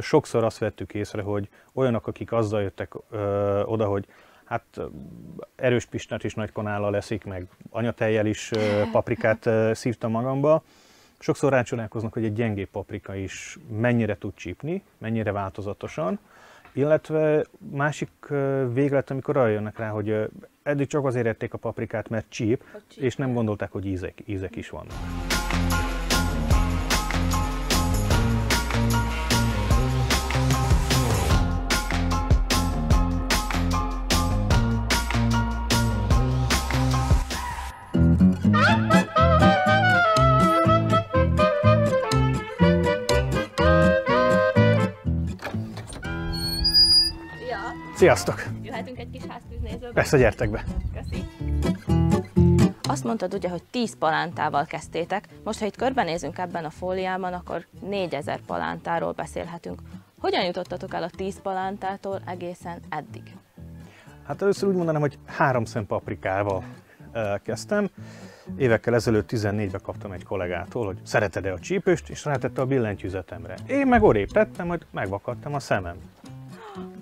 Sokszor azt vettük észre, hogy olyanok, akik azzal jöttek ö, oda, hogy hát erős pisnát is nagy kanállal leszik, meg anyatejjel is ö, paprikát ö, szívtam magamba, sokszor rácsodálkoznak, hogy egy gyengébb paprika is mennyire tud csípni, mennyire változatosan, illetve másik véglet, amikor arra jönnek rá, hogy eddig csak azért ették a paprikát, mert csíp, és nem gondolták, hogy ízek, ízek is vannak. Sziasztok! Jöhetünk egy kis háztűznézőbe? Persze, gyertek be! Köszi! Azt mondtad ugye, hogy 10 palántával kezdtétek. Most, ha itt körbenézünk ebben a fóliában, akkor 4000 palántáról beszélhetünk. Hogyan jutottatok el a 10 palántától egészen eddig? Hát először úgy mondanám, hogy három szem paprikával kezdtem. Évekkel ezelőtt 14-ben kaptam egy kollégától, hogy szereted-e a csípőst, és rátette a billentyűzetemre. Én meg orébb tettem, hogy megvakadtam a szemem.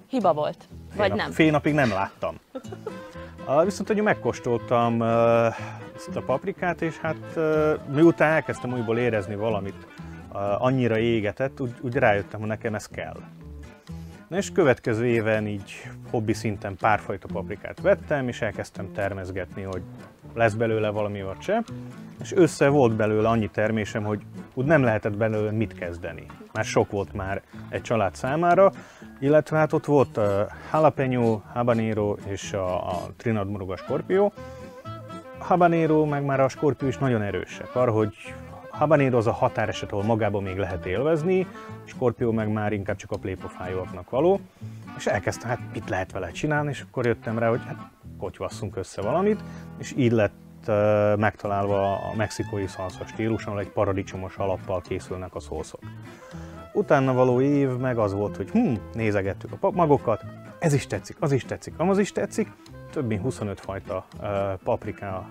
Hiba volt. Vagy fél nem? Fél napig nem láttam. Viszont, hogy megkóstoltam ezt a paprikát, és hát miután elkezdtem újból érezni valamit, annyira égetett, úgy, úgy rájöttem, hogy nekem ez kell. Na és következő éven így hobbi szinten párfajta paprikát vettem, és elkezdtem termezgetni, hogy lesz belőle valami vagy se. És össze volt belőle annyi termésem, hogy úgy nem lehetett belőle mit kezdeni. Már sok volt már egy család számára, illetve hát ott volt a jalapeno, habanero és a, a trinad muruga skorpió. Habanero meg már a skorpió is nagyon erősek. Arra, hogy habanero az a határeset, ahol magában még lehet élvezni, a skorpió meg már inkább csak a plépofájóaknak való. És elkezdtem, hát mit lehet vele csinálni, és akkor jöttem rá, hogy hát kotyvasszunk össze valamit, és így lett megtalálva a mexikói szalsza stílus, ahol egy paradicsomos alappal készülnek a szószok. Utána való év meg az volt, hogy hm, nézegettük a magokat, ez is tetszik, az is tetszik, amaz is tetszik, több mint 25 fajta paprika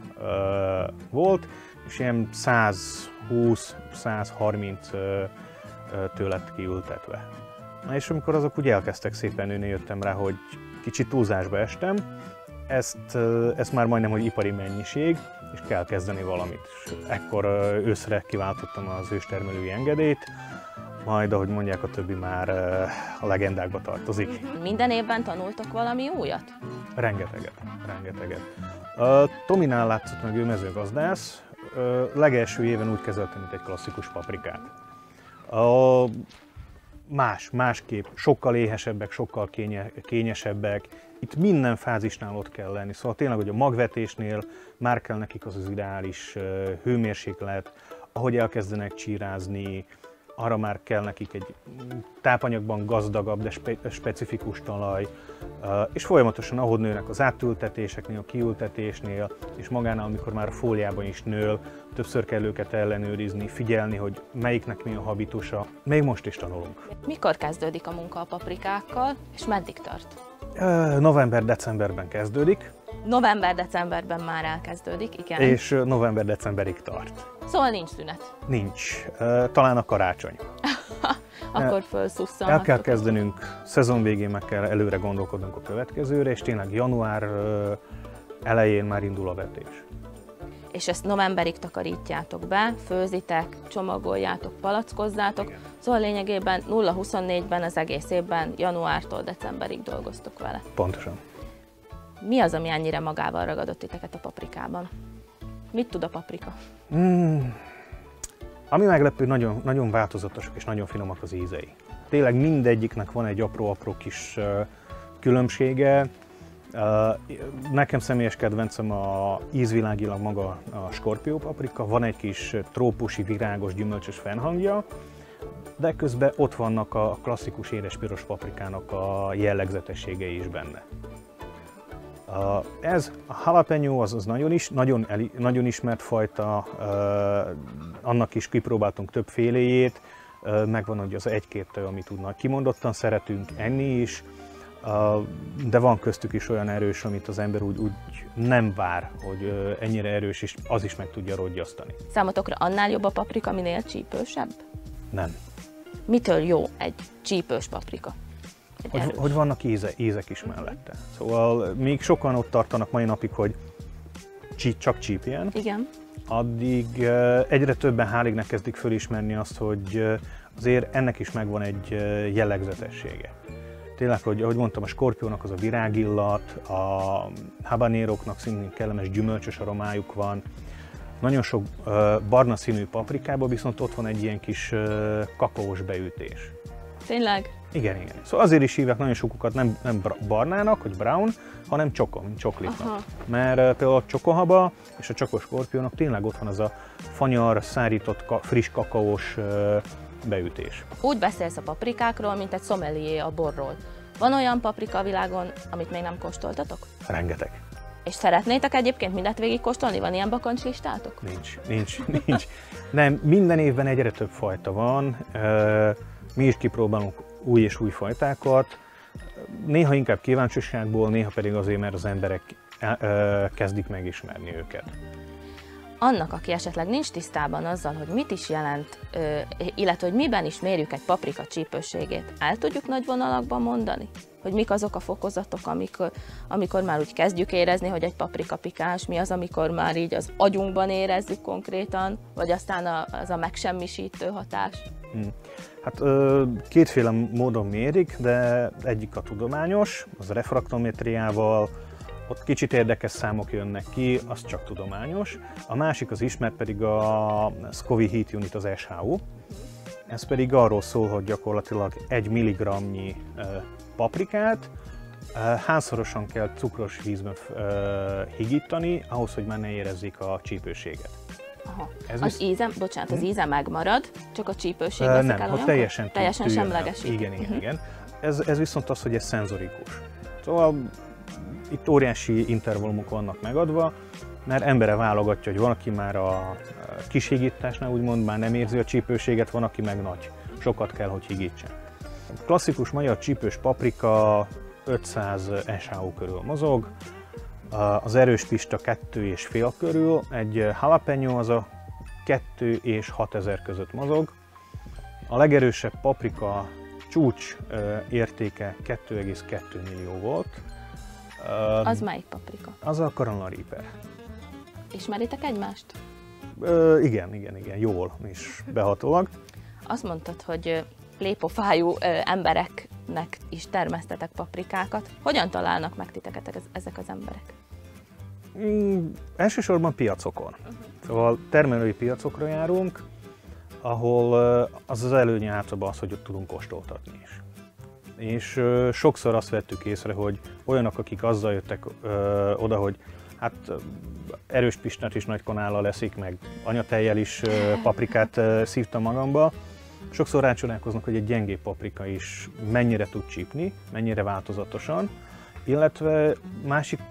volt, és ilyen 120-130 uh, től lett kiültetve. Na és amikor azok úgy elkezdtek szépen nőni, jöttem rá, hogy kicsit túlzásba estem, ezt, ezt már majdnem, hogy ipari mennyiség, és kell kezdeni valamit. És ekkor őszre kiváltottam az őstermelői engedélyt, majd, ahogy mondják, a többi már a legendákba tartozik. Minden évben tanultok valami újat? Rengeteget, rengeteget. Uh, Tominál látszott meg ő mezőgazdász, legelső éven úgy kezeltem, mint egy klasszikus paprikát. Más, másképp, sokkal éhesebbek, sokkal kénye, kényesebbek, itt minden fázisnál ott kell lenni, szóval tényleg, hogy a magvetésnél már kell nekik az az ideális hőmérséklet, ahogy elkezdenek csírázni, arra már kell nekik egy tápanyagban gazdagabb, de spe- specifikus talaj, és folyamatosan ahogy nőnek az átültetéseknél, a kiültetésnél, és magánál, amikor már a fóliában is nő, többször kell őket ellenőrizni, figyelni, hogy melyiknek mi a habitusa. Még most is tanulunk. Mikor kezdődik a munka a paprikákkal, és meddig tart? November-decemberben kezdődik. November-decemberben már elkezdődik, igen. És november-decemberig tart. Szóval nincs szünet. Nincs. Talán a karácsony. Akkor felszusszan. El kell kezdenünk, szezon végén meg kell előre gondolkodnunk a következőre, és tényleg január elején már indul a vetés. És ezt novemberig takarítjátok be, főzitek, csomagoljátok, palackozzátok, szóval lényegében 0-24-ben az egész évben, januártól decemberig dolgoztok vele. Pontosan. Mi az, ami ennyire magával ragadott titeket a paprikában? Mit tud a paprika? Mm, ami meglepő, nagyon, nagyon változatosak és nagyon finomak az ízei. Tényleg mindegyiknek van egy apró-apró kis különbsége. Nekem személyes kedvencem a ízvilágilag maga a skorpió paprika, van egy kis trópusi, virágos, gyümölcsös fennhangja, de közben ott vannak a klasszikus édes-piros paprikának a jellegzetességei is benne. Uh, ez a jalapeno az, az nagyon, is, nagyon, el, nagyon ismert fajta, uh, annak is kipróbáltunk többféléjét, uh, megvan hogy az egy-két, amit tudnak kimondottan szeretünk enni is, de van köztük is olyan erős, amit az ember úgy, úgy nem vár, hogy ennyire erős, és az is meg tudja rogyasztani. Számotokra annál jobb a paprika, minél csípősebb? Nem. Mitől jó egy csípős paprika? Hogy, hogy vannak íze, ízek is mellette. Szóval még sokan ott tartanak mai napig, hogy csí, csak csípjen, Igen. addig eh, egyre többen hálignek kezdik fölismerni azt, hogy eh, azért ennek is megvan egy eh, jellegzetessége. Tényleg, hogy ahogy mondtam, a skorpiónak az a virágillat, a habanéroknak szintén kellemes gyümölcsös aromájuk van. Nagyon sok barna színű paprikában viszont ott van egy ilyen kis kakaós beütés. Tényleg? Igen, igen. Szóval azért is hívják nagyon sokukat nem, nem barnának, vagy brown, hanem csoko, mint csoklitnak. Aha. Mert uh, például a csokohaba és a csokos skorpiónak tényleg ott van az a fanyar, szárított, ka- friss kakaós uh, beütés. Úgy beszélsz a paprikákról, mint egy szomelié a borról. Van olyan paprika a világon, amit még nem kóstoltatok? Rengeteg. És szeretnétek egyébként mindet végig kóstolni? Van ilyen bakancslistátok? Nincs, nincs, nincs. Nem, minden évben egyre több fajta van. Ö, Mi is kipróbálunk új és új fajtákat. Néha inkább kíváncsiságból, néha pedig azért, mert az emberek ö, kezdik megismerni őket. Annak, aki esetleg nincs tisztában azzal, hogy mit is jelent, illetve hogy miben is mérjük egy paprika csípőségét, el tudjuk nagy vonalakban mondani? Hogy mik azok a fokozatok, amikor, amikor már úgy kezdjük érezni, hogy egy paprika pikáns, mi az, amikor már így az agyunkban érezzük konkrétan, vagy aztán a, az a megsemmisítő hatás? Hm. Hát kétféle módon mérik, de egyik a tudományos, az refraktometriával, ott kicsit érdekes számok jönnek ki, az csak tudományos. A másik az ismert pedig a Scoville Heat Unit, az SHU. Ez pedig arról szól, hogy gyakorlatilag egy milligramnyi paprikát hányszorosan kell cukros vízben higítani, ahhoz, hogy már ne érezzék a csípőséget. Aha. Ez az visz- íze, bocsánat, az íze megmarad, csak a csípőség veszik nem, olyankor? teljesen, teljesen semlegesít. Igen, igen, Mhm. igen. Ez, ez viszont az, hogy ez szenzorikus. Szóval itt óriási intervallumok vannak megadva, mert embere válogatja, hogy van, aki már a kis higításnál úgymond már nem érzi a csípőséget, van, aki meg nagy. Sokat kell, hogy higítsen. Klasszikus magyar csípős paprika 500 SHU körül mozog, az erős pista 2 és fél körül, egy jalapeno az a 2 és 6000 között mozog. A legerősebb paprika csúcs értéke 2,2 millió volt. Az melyik paprika? az a Carolina Reaper. Ismeritek egymást? Ö, igen, igen, igen, jól és behatólag. Azt mondtad, hogy ö, lépofájú ö, embereknek is termesztetek paprikákat. Hogyan találnak meg titeket ez- ezek az emberek? Mm, elsősorban piacokon. Szóval termelői piacokra járunk, ahol az az előnye általában az, hogy ott tudunk kóstoltatni is. És sokszor azt vettük észre, hogy olyanok, akik azzal jöttek ö, oda, hogy hát erős pistát is nagy kanállal leszik, meg anyatejjel is ö, paprikát ö, szívtam magamba, sokszor rácsodálkoznak, hogy egy gyengébb paprika is mennyire tud csípni, mennyire változatosan, illetve másik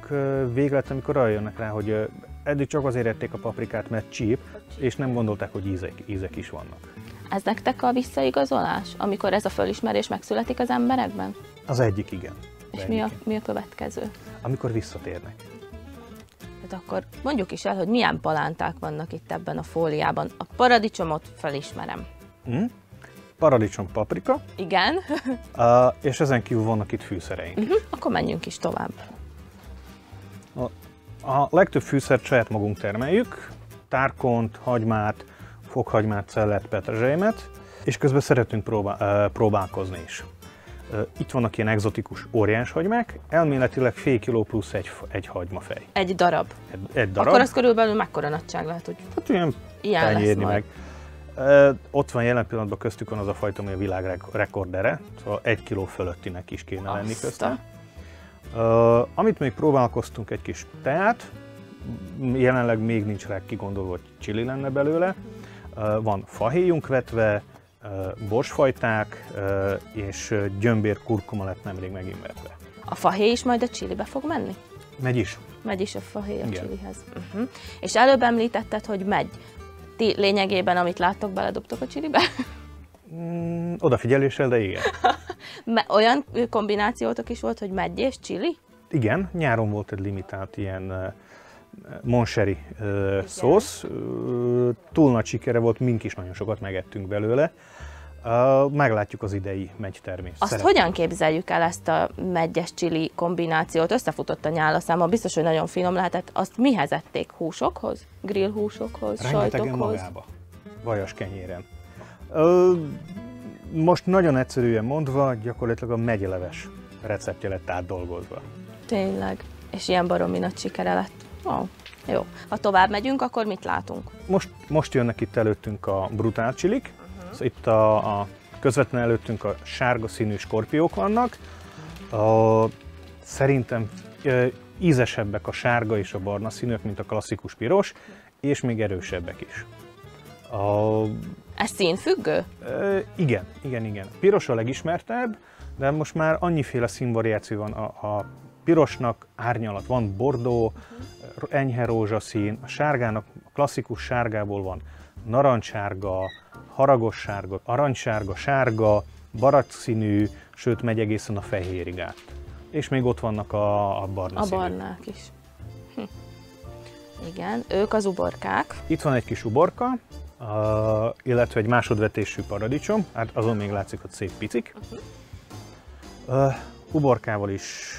véglet, amikor arra jönnek rá, hogy eddig csak azért ették a paprikát, mert csíp, és nem gondolták, hogy ízek, ízek is vannak. Ez nektek a visszaigazolás, amikor ez a fölismerés megszületik az emberekben? Az egyik igen. És mi a, mi a következő? Amikor visszatérnek. Tehát akkor mondjuk is el, hogy milyen palánták vannak itt ebben a fóliában. A paradicsomot felismerem. Hm? Paradicsom, paprika, Igen, uh, és ezen kívül vannak itt fűszereink. Mhm, akkor menjünk is tovább. A, a legtöbb fűszert saját magunk termeljük, tárkont, hagymát, fokhagymát, szellet, petrezselymet, és közben szeretünk próbál, ö, próbálkozni is. Itt vannak ilyen egzotikus óriás hagymák, elméletileg fél kiló plusz egy, egy hagymafej. Egy darab. Egy, egy darab, Akkor az körülbelül mekkora nagyság lehet, hogy hát ilyen ilyen tenyérni meg. Ott van jelen pillanatban köztük van az a fajta, ami a világ rek- rekordere, szóval egy kiló fölöttinek is kéne lenni Azt a- közte. Uh, amit még próbálkoztunk egy kis teát, jelenleg még nincs rá kigondolva, hogy csili lenne belőle. Uh, van fahéjunk vetve, uh, borsfajták és gyömbér kurkuma lett nemrég megint vetve. A fahéj is majd a csilibe fog menni? Megy is. Megy is a fahéj a Igen. csilihez. Uh-huh. És előbb említetted, hogy megy. Ti lényegében, amit láttok, beledobtok a csilibe? Mm, odafigyeléssel, de igen. Olyan kombinációtok is volt, hogy megy és csili? Igen, nyáron volt egy limitált ilyen monseri szósz. Túl nagy sikere volt, mink is nagyon sokat megettünk belőle. Uh, meglátjuk az idei megytermést. Azt Szeretném. hogyan képzeljük el ezt a megyes csili kombinációt? Összefutott a nyál a száma, biztos, hogy nagyon finom lehetett. Azt mihez ették? Húsokhoz? Grill húsokhoz? Rengetegen sajtokhoz? magába. Vajas kenyéren. Uh, most nagyon egyszerűen mondva, gyakorlatilag a megyeleves receptje lett átdolgozva. Tényleg. És ilyen baromi nagy sikere lett. Oh. Jó. Ha tovább megyünk, akkor mit látunk? Most, most jönnek itt előttünk a brutál csilik. Itt a, a közvetlenül előttünk a sárga színű skorpiók vannak. A, szerintem e, ízesebbek a sárga és a barna színűek, mint a klasszikus piros, és még erősebbek is. A, Ez színfüggő? E, igen, igen, igen. Piros a legismertebb, de most már annyiféle színvariáció van. A, a pirosnak árnyalat van bordó, enyhe rózsaszín, a sárgának, a klasszikus sárgából van narancssárga, haragos sárga, aranysárga, sárga, barack sőt megy egészen a fehérig át. És még ott vannak a, a barna A színű. barnák is. Hm. Igen, ők az uborkák. Itt van egy kis uborka, uh, illetve egy másodvetésű paradicsom, hát azon még látszik, hogy szép picik. Uh, uborkával is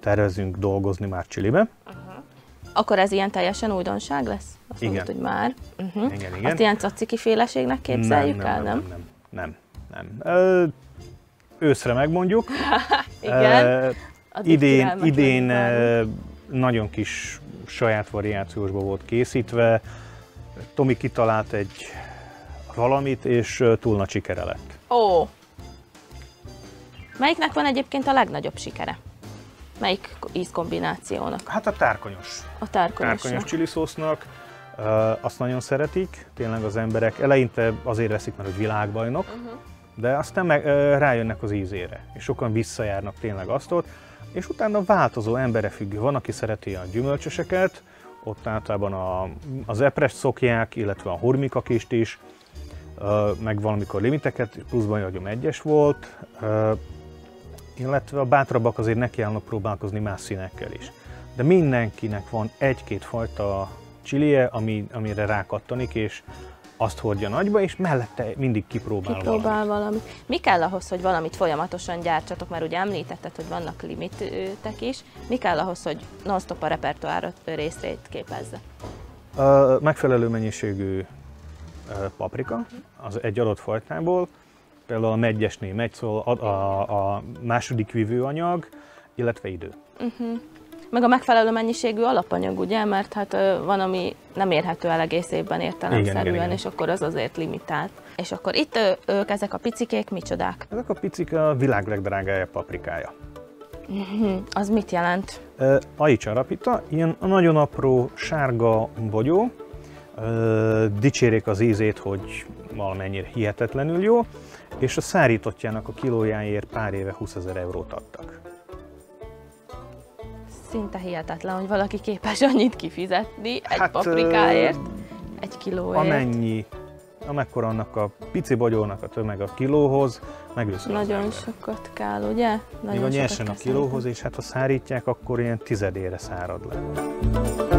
tervezünk dolgozni már Csilibe. Uh-huh. Akkor ez ilyen teljesen újdonság lesz? Azt igen. mondod, hogy már. Uh-huh. Igen, igen. Azt ilyen caciki féleségnek képzeljük nem, el, nem? Nem, nem, nem. nem. Ö, őszre megmondjuk. igen. Ö, idén idén nagyon kis saját variációsba volt készítve. Tomi kitalált egy valamit, és túl nagy sikere lett. Ó. Melyiknek van egyébként a legnagyobb sikere? Melyik ízkombinációnak? Hát a tárkonyos. A tárkonyos. Tárkonyos csiliszósznak. Uh, azt nagyon szeretik, tényleg az emberek. Eleinte azért veszik, mert hogy világbajnok, uh-huh. de aztán meg, uh, rájönnek az ízére, és sokan visszajárnak tényleg azt ott, és utána változó embere függő. Van, aki szereti a gyümölcsöseket, ott általában a, az eprest szokják, illetve a hurmikakist is, uh, meg valamikor limiteket, pluszban jagyom egyes volt, illetve a bátrabbak azért nekiállnak próbálkozni más színekkel is. De mindenkinek van egy-két fajta csilie, ami, amire rákattanik, és azt hordja nagyba, és mellette mindig kipróbál, kipróbál valami. valami. Mi kell ahhoz, hogy valamit folyamatosan gyártsatok, mert ugye említetted, hogy vannak limitek is. Mi kell ahhoz, hogy non-stop a repertoárat részét képezze? A megfelelő mennyiségű paprika, az egy adott fajtából, például a megyesnél megy, szóval a, a, a második vívőanyag, illetve idő. Uh-huh. Meg a megfelelő mennyiségű alapanyag, ugye? Mert hát van, ami nem érhető el egész évben értelemszerűen, igen, igen, igen. és akkor az azért limitált. És akkor itt ők, ezek a picikék, micsodák? Ezek a picik a világ legdrágája paprikája. Uh-huh. Az mit jelent? Uh, Aics arapita, ilyen nagyon apró sárga bogyó, dicsérik az ízét, hogy valamennyire hihetetlenül jó és a szárítottjának a kilójáért pár éve 20 ezer eurót adtak. Szinte hihetetlen, hogy valaki képes annyit kifizetni egy hát, paprikáért, egy kilóért. Amennyi, amekkora annak a pici bogyónak a tömeg a kilóhoz, megőször Nagyon sokat kell, ugye? Nagyon Még a nyersen a kilóhoz, és hát ha szárítják, akkor ilyen tizedére szárad le.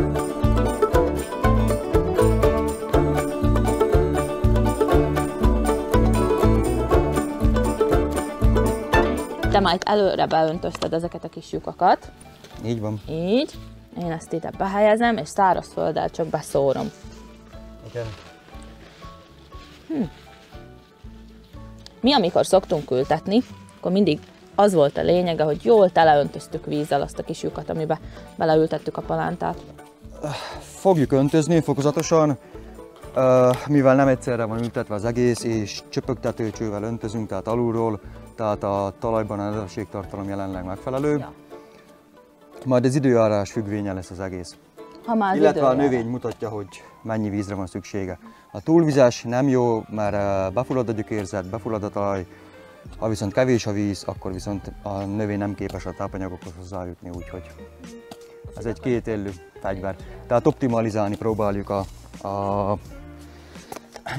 Te majd előre beöntözted ezeket a kis lyukakat. Így van. Így. Én ezt ide behelyezem, és szárazfölddel csak beszórom. Igen. Hm. Mi, amikor szoktunk ültetni, akkor mindig az volt a lényege, hogy jól teleöntöztük vízzel azt a kis lyukat, amiben beleültettük a palántát. Fogjuk öntözni fokozatosan, mivel nem egyszerre van ültetve az egész, és csöpögtetőcsővel öntözünk, tehát alulról, tehát a talajban a nedvességtartalom jelenleg megfelelő. Ja. Majd az időjárás függvénye lesz az egész. Ha már Illetve a növény mutatja, hogy mennyi vízre van szüksége. A túlvizes nem jó, mert befullad a gyökérzet, befullad a talaj, ha viszont kevés a víz, akkor viszont a növény nem képes a tápanyagokhoz hozzájutni, úgyhogy ez egy két élő fegyver. Tehát optimalizálni próbáljuk a, a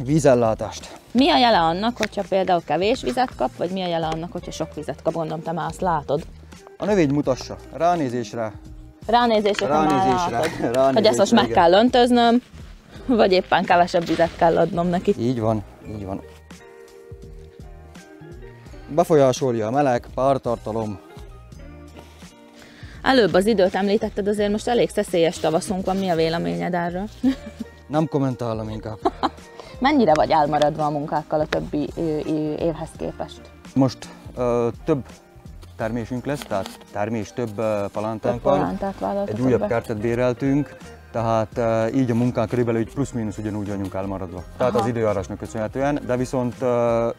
vízellátást. Mi a jele annak, hogyha például kevés vizet kap, vagy mi a jele annak, hogyha sok vizet kap? Gondolom, te már azt látod. A növény mutassa. Ránézésre. Ránézésre, ránézésre, ránézésre hogy ezt most meg kell öntöznöm, vagy éppen kevesebb vizet kell adnom neki. Így van, így van. Befolyásolja a meleg, pártartalom. Előbb az időt említetted, azért most elég szeszélyes tavaszunk van, mi a véleményed erről? Nem kommentálom inkább. Mennyire vagy elmaradva a munkákkal a többi évhez képest? Most ö, több termésünk lesz, tehát termés több palántánk van. Egy újabb be. kertet béreltünk, tehát így a munkánk körülbelül plusz-minusz ugyanúgy vagyunk elmaradva. Tehát Aha. az időjárásnak köszönhetően, de viszont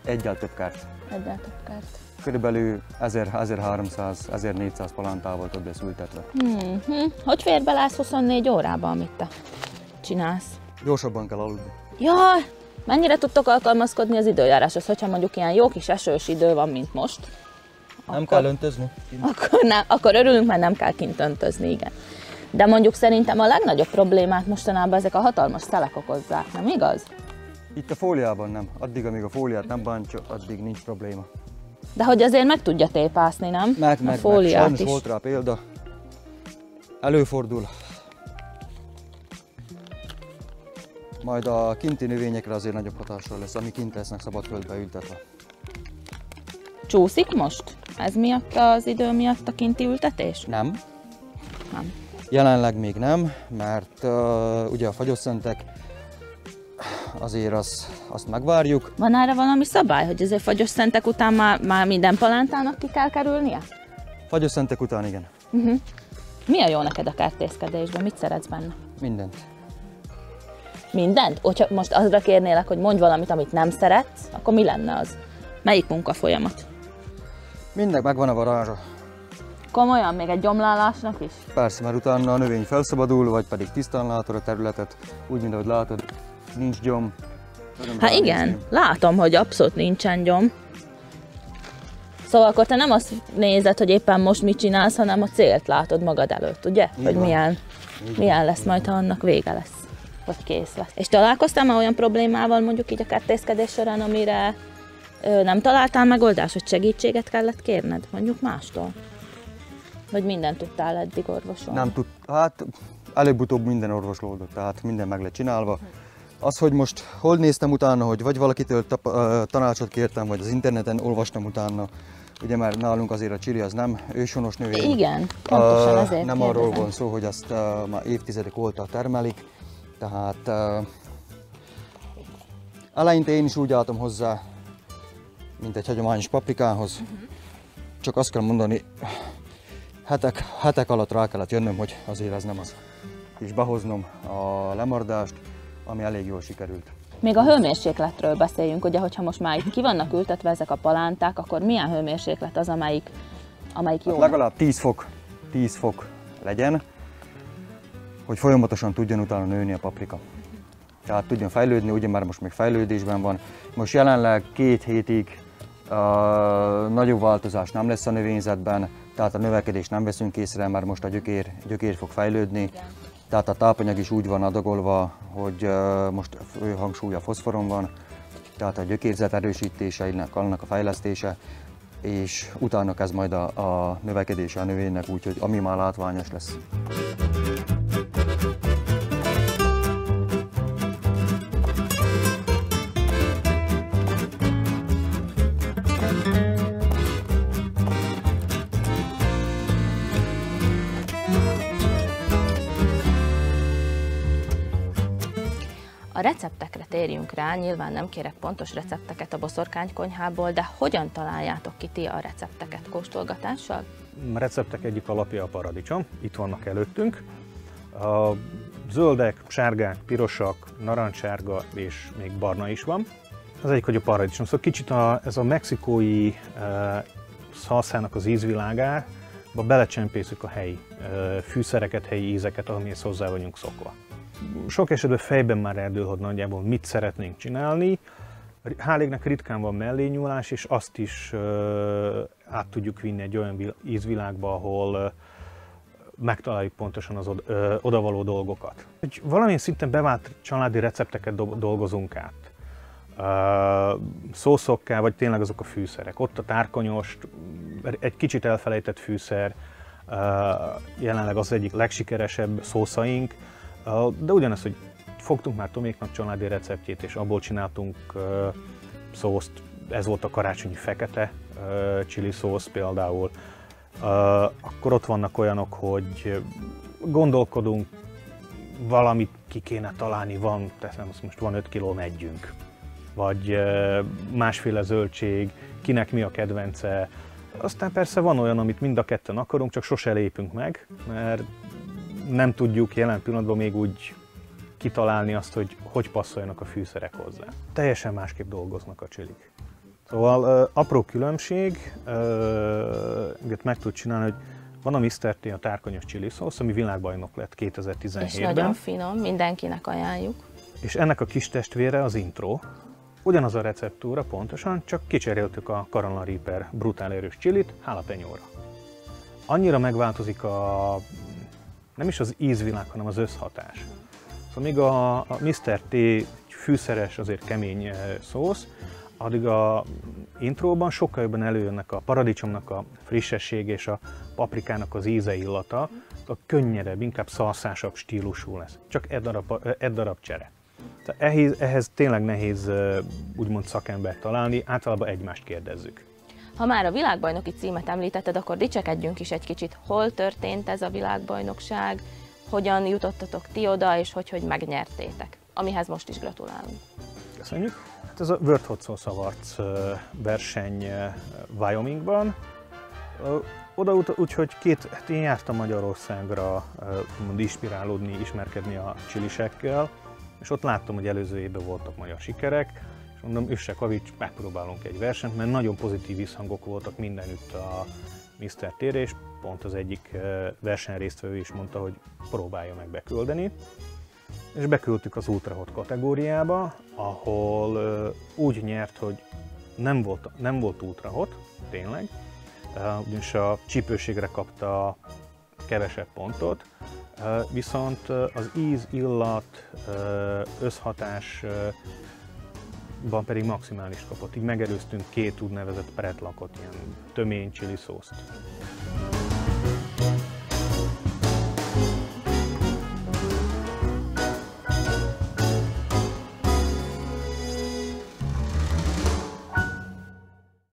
egyel több kert. Egyel több kert. Körülbelül 1300-1400 palántával több lesz ültetve. Hmm. Hogy fér bele 24 órába, amit te csinálsz? Gyorsabban kell aludni. Jaj, mennyire tudtok alkalmazkodni az időjáráshoz, hogyha mondjuk ilyen jó kis esős idő van, mint most? Nem akkor, kell öntözni? Akkor, nem, akkor örülünk, mert nem kell kint öntözni, igen. De mondjuk szerintem a legnagyobb problémát mostanában ezek a hatalmas szelek okozzák, nem igaz? Itt a fóliában nem. Addig, amíg a fóliát nem bántja, addig nincs probléma. De hogy azért meg tudja tépászni, nem? Meg, meg, a fóliát meg. Sajnos is. volt rá példa. Előfordul. Majd a kinti növényekre azért nagyobb hatással lesz, ami kint lesznek szabad földbe ültetve. Csúszik most? Ez miatt az idő miatt a kinti ültetés? Nem. Nem. Jelenleg még nem, mert uh, ugye a fagyosszentek azért az, azt megvárjuk. Van erre valami szabály, hogy azért fagyosszentek után már, már minden palántának ki kell kerülnie? Fagyosszentek után igen. Uh-huh. Mi a jó neked a kertészkedésben? Mit szeretsz benne? Mindent. Mindent? Hogyha most azra kérnélek, hogy mondj valamit, amit nem szeretsz, akkor mi lenne az? Melyik munkafolyamat? Mindnek megvan a varázsa. Komolyan, még egy gyomlálásnak is? Persze, mert utána a növény felszabadul, vagy pedig tisztán látod a területet, úgy, mint ahogy látod, nincs gyom. Hát igen, nézni. látom, hogy abszolút nincsen gyom. Szóval akkor te nem azt nézed, hogy éppen most mit csinálsz, hanem a célt látod magad előtt, ugye? Így hogy van. milyen, milyen lesz majd, ha annak vége lesz, vagy kész lesz. És találkoztál már olyan problémával mondjuk így a kertészkedés során, amire ö, nem találtál megoldást, hogy segítséget kellett kérned, mondjuk mástól? Vagy mindent tudtál eddig orvosolni? Nem tud, hát előbb-utóbb minden orvoslódott, tehát minden meg lett csinálva. Az, hogy most hol néztem utána, hogy vagy valakitől uh, tanácsot kértem, vagy az interneten olvastam utána, ugye már nálunk azért a csili az nem őshonos növény. Igen, pontosan uh, ezért Nem kérdezem. arról van szó, hogy azt uh, már évtizedek óta termelik, tehát uh, eleinte én is úgy álltam hozzá, mint egy hagyományos paprikához. Uh-huh. Csak azt kell mondani, hetek, hetek alatt rá kellett jönnöm, hogy azért ez nem az. És behoznom a lemardást, ami elég jól sikerült. Még a hőmérsékletről beszéljünk, ugye, hogyha most már itt ki vannak ültetve ezek a palánták, akkor milyen hőmérséklet az, amelyik, amelyik jó? Hát legalább 10 fok, 10 fok legyen, hogy folyamatosan tudjon utána nőni a paprika. Tehát tudjon fejlődni, ugye már most még fejlődésben van. Most jelenleg két hétig uh, nagyobb változás nem lesz a növényzetben, tehát a növekedést nem veszünk észre, mert most a gyökér, gyökér fog fejlődni. Tehát a tápanyag is úgy van adagolva, hogy most fő hangsúly a foszforon van, tehát a gyökérzet erősítése, annak a fejlesztése, és utána kezd majd a, a növekedése a növénynek, úgyhogy ami már látványos lesz. Receptekre térjünk rá, nyilván nem kérek pontos recepteket a boszorkány konyhából, de hogyan találjátok ki ti a recepteket kóstolgatással? A receptek egyik alapja a paradicsom, itt vannak előttünk. A zöldek, sárgák, pirosak, narancssárga és még barna is van. Az egyik, hogy a paradicsom. Szóval kicsit a, ez a mexikói e, szalszának az ízvilágába belecsempészük a helyi e, fűszereket, helyi ízeket, amihez hozzá vagyunk szokva sok esetben fejben már eldől, hogy nagyjából mit szeretnénk csinálni. Hálégnek ritkán van mellényúlás, és azt is át tudjuk vinni egy olyan ízvilágba, ahol megtaláljuk pontosan az od, odavaló dolgokat. Egy valamilyen szinten bevált családi recepteket do- dolgozunk át. Szószokká, vagy tényleg azok a fűszerek. Ott a tárkonyos, egy kicsit elfelejtett fűszer, jelenleg az egyik legsikeresebb szószaink, de ugyanez, hogy fogtunk már Toméknak családi receptjét, és abból csináltunk szószt, ez volt a karácsonyi fekete chili szósz például. Akkor ott vannak olyanok, hogy gondolkodunk, valamit ki kéne találni, van, teszem azt most van 5 kiló, megyünk. Vagy másféle zöldség, kinek mi a kedvence. Aztán persze van olyan, amit mind a ketten akarunk, csak sose lépünk meg, mert nem tudjuk jelen pillanatban még úgy kitalálni azt, hogy hogy passzoljanak a fűszerek hozzá. Teljesen másképp dolgoznak a csilik. Szóval uh, apró különbség, uh, meg tud csinálni, hogy van a Mr. T, a tárkonyos chili szósz, ami világbajnok lett 2017-ben. És nagyon finom, mindenkinek ajánljuk. És ennek a kis testvére az intro. Ugyanaz a receptúra pontosan, csak kicseréltük a Carolina Reaper brutál erős chilit jalapenyóra. Annyira megváltozik a nem is az ízvilág, hanem az összhatás. Szóval míg a, a Mr. T fűszeres, azért kemény szósz, addig a intróban sokkal jobban előjönnek a paradicsomnak a frissesség és a paprikának az íze illata, a könnyedebb, inkább szalszásabb stílusú lesz. Csak egy darab, egy darab csere. Tehát ehhez, ehhez tényleg nehéz úgymond szakembert találni, általában egymást kérdezzük. Ha már a világbajnoki címet említetted, akkor dicsekedjünk is egy kicsit. Hol történt ez a világbajnokság, hogyan jutottatok ti oda, és hogy, hogy megnyertétek, amihez most is gratulálunk. Köszönjük! Hát ez a World Sauce Awards verseny Wyomingban. Oda úgyhogy két, hát én jártam Magyarországra mond, inspirálódni, ismerkedni a csilisekkel, és ott láttam, hogy előző évben voltak magyar sikerek, és mondom, Üsse Kavics, megpróbálunk egy versenyt, mert nagyon pozitív visszhangok voltak mindenütt a Mr. Tére, és pont az egyik versenyrésztvevő is mondta, hogy próbálja meg beküldeni és beküldtük az Ultrahot kategóriába, ahol uh, úgy nyert, hogy nem volt, nem volt Ultrahot, tényleg, uh, ugyanis a csípőségre kapta kevesebb pontot, viszont az íz, illat, összhatás van pedig maximális kapott. Így megerőztünk két úgynevezett pretlakot, ilyen tömény chili szószt.